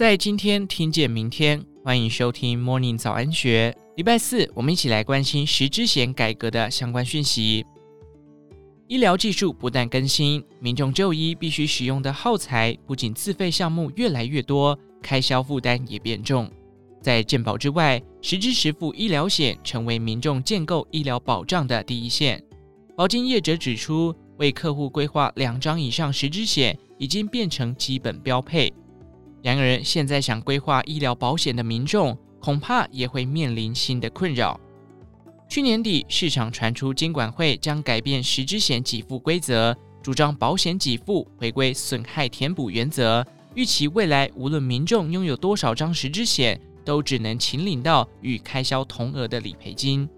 在今天听见明天，欢迎收听 Morning 早安学。礼拜四，我们一起来关心实支险改革的相关讯息。医疗技术不断更新，民众就医必须使用的耗材不仅自费项目越来越多，开销负担也变重。在健保之外，实支实付医疗险成为民众建构医疗保障的第一线。保金业者指出，为客户规划两张以上实支险已经变成基本标配。然而，现在想规划医疗保险的民众，恐怕也会面临新的困扰。去年底，市场传出监管会将改变实支险给付规则，主张保险给付回归损害填补原则。预期未来，无论民众拥有多少张实支险，都只能请领到与开销同额的理赔金。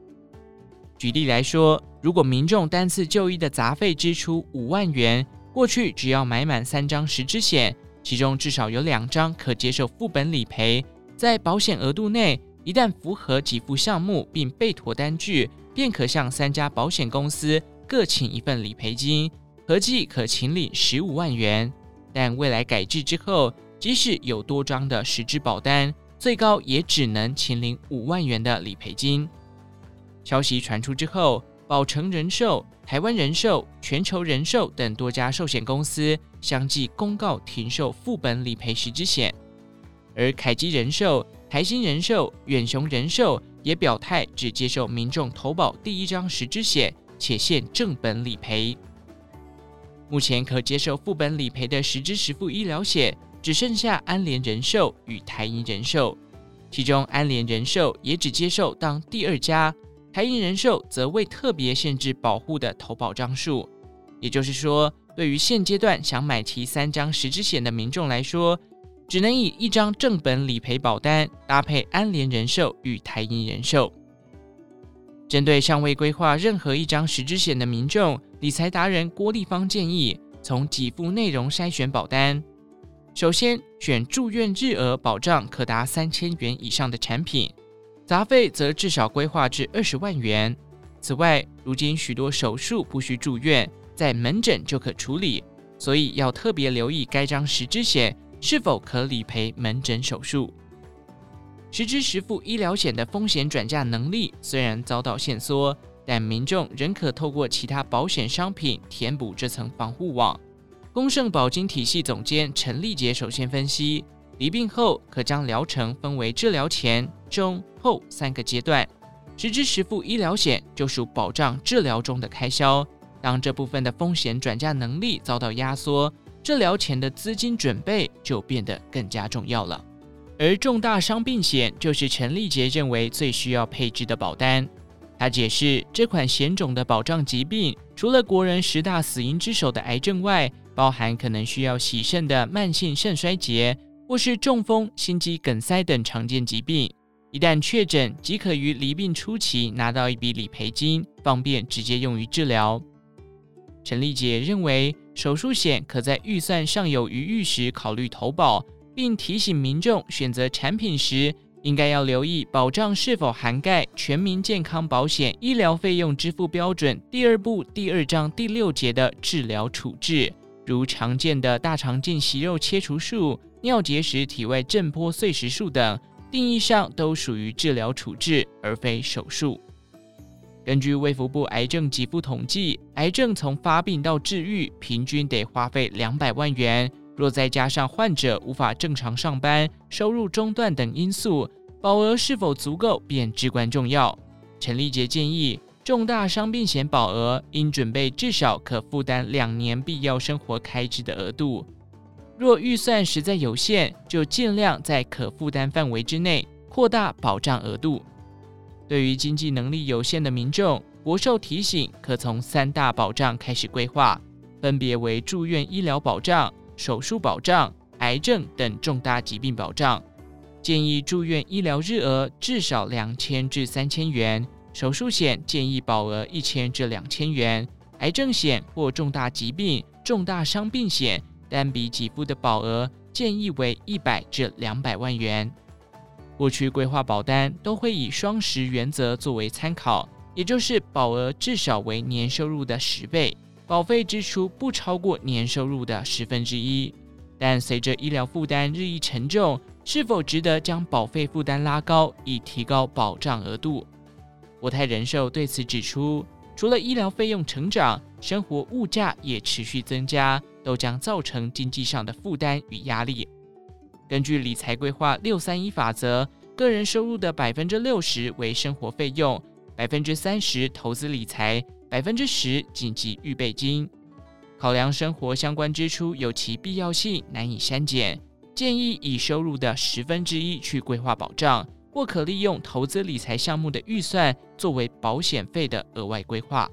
举例来说，如果民众单次就医的杂费支出五万元，过去只要买满三张十支险。其中至少有两张可接受副本理赔，在保险额度内，一旦符合给付项目并备妥单据，便可向三家保险公司各请一份理赔金，合计可请领十五万元。但未来改制之后，即使有多张的实质保单，最高也只能请领五万元的理赔金。消息传出之后，保诚人寿、台湾人寿、全球人寿等多家寿险公司相继公告停售副本理赔实支险，而凯基人寿、台新人寿、远雄人寿也表态只接受民众投保第一张实支险，且限正本理赔。目前可接受副本理赔的实支实付医疗险只剩下安联人寿与台银人寿，其中安联人寿也只接受当第二家。台银人寿则未特别限制保户的投保张数，也就是说，对于现阶段想买齐三张实支险的民众来说，只能以一张正本理赔保单搭配安联人寿与台银人寿。针对尚未规划任何一张实支险的民众，理财达人郭立芳建议从给付内容筛选保单，首先选住院日额保障可达三千元以上的产品。杂费则至少规划至二十万元。此外，如今许多手术不需住院，在门诊就可处理，所以要特别留意该张实支险是否可理赔门诊手术。实支实付医疗险的风险转嫁能力虽然遭到限缩，但民众仍可透过其他保险商品填补这层防护网。公盛保金体系总监陈立杰首先分析。疾病后，可将疗程分为治疗前、中、后三个阶段。实支实付医疗险就属保障治疗中的开销。当这部分的风险转嫁能力遭到压缩，治疗前的资金准备就变得更加重要了。而重大伤病险就是陈立杰认为最需要配置的保单。他解释，这款险种的保障疾病，除了国人十大死因之首的癌症外，包含可能需要洗肾的慢性肾衰竭。或是中风、心肌梗塞等常见疾病，一旦确诊，即可于罹病初期拿到一笔理赔金，方便直接用于治疗。陈丽姐认为，手术险可在预算尚有余裕时考虑投保，并提醒民众选择产品时，应该要留意保障是否涵盖全民健康保险医疗费用支付标准第二部第二章第六节的治疗处置，如常见的大肠镜息肉切除术。尿结石体外震波碎石术等定义上都属于治疗处置，而非手术。根据卫福部癌症给付统计，癌症从发病到治愈，平均得花费两百万元。若再加上患者无法正常上班、收入中断等因素，保额是否足够便至关重要。陈立杰建议，重大伤病险保额应准备至少可负担两年必要生活开支的额度。若预算实在有限，就尽量在可负担范围之内扩大保障额度。对于经济能力有限的民众，国寿提醒可从三大保障开始规划，分别为住院医疗保障、手术保障、癌症等重大疾病保障。建议住院医疗日额至少两千至三千元，手术险建议保额一千至两千元，癌症险或重大疾病、重大伤病险。单笔给付的保额建议为一百至两百万元。过去规划保单都会以双十原则作为参考，也就是保额至少为年收入的十倍，保费支出不超过年收入的十分之一。但随着医疗负担日益沉重，是否值得将保费负担拉高，以提高保障额度？国泰人寿对此指出，除了医疗费用成长，生活物价也持续增加，都将造成经济上的负担与压力。根据理财规划六三一法则，个人收入的百分之六十为生活费用，百分之三十投资理财，百分之十紧急预备金。考量生活相关支出有其必要性，难以删减，建议以收入的十分之一去规划保障，或可利用投资理财项目的预算作为保险费的额外规划。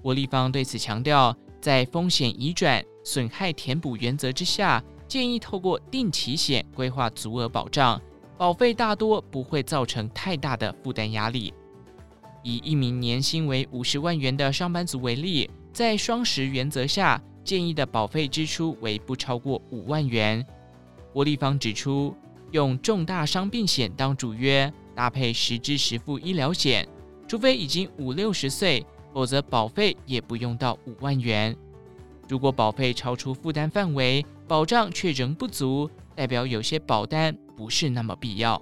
国立方对此强调，在风险移转、损害填补原则之下，建议透过定期险规划足额保障，保费大多不会造成太大的负担压力。以一名年薪为五十万元的上班族为例。在双十原则下，建议的保费支出为不超过五万元。国立方指出，用重大伤病险当主约，搭配实支实付医疗险，除非已经五六十岁，否则保费也不用到五万元。如果保费超出负担范围，保障却仍不足，代表有些保单不是那么必要。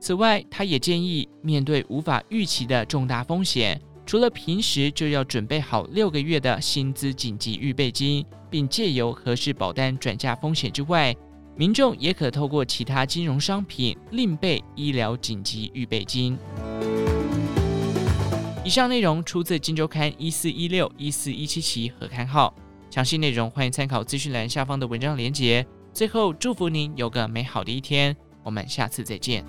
此外，他也建议，面对无法预期的重大风险。除了平时就要准备好六个月的薪资紧急预备金，并借由合适保单转嫁风险之外，民众也可透过其他金融商品另备医疗紧急预备金。以上内容出自《金周刊》一四一六一四一七期合刊号，详细内容欢迎参考资讯栏下方的文章连接。最后，祝福您有个美好的一天，我们下次再见。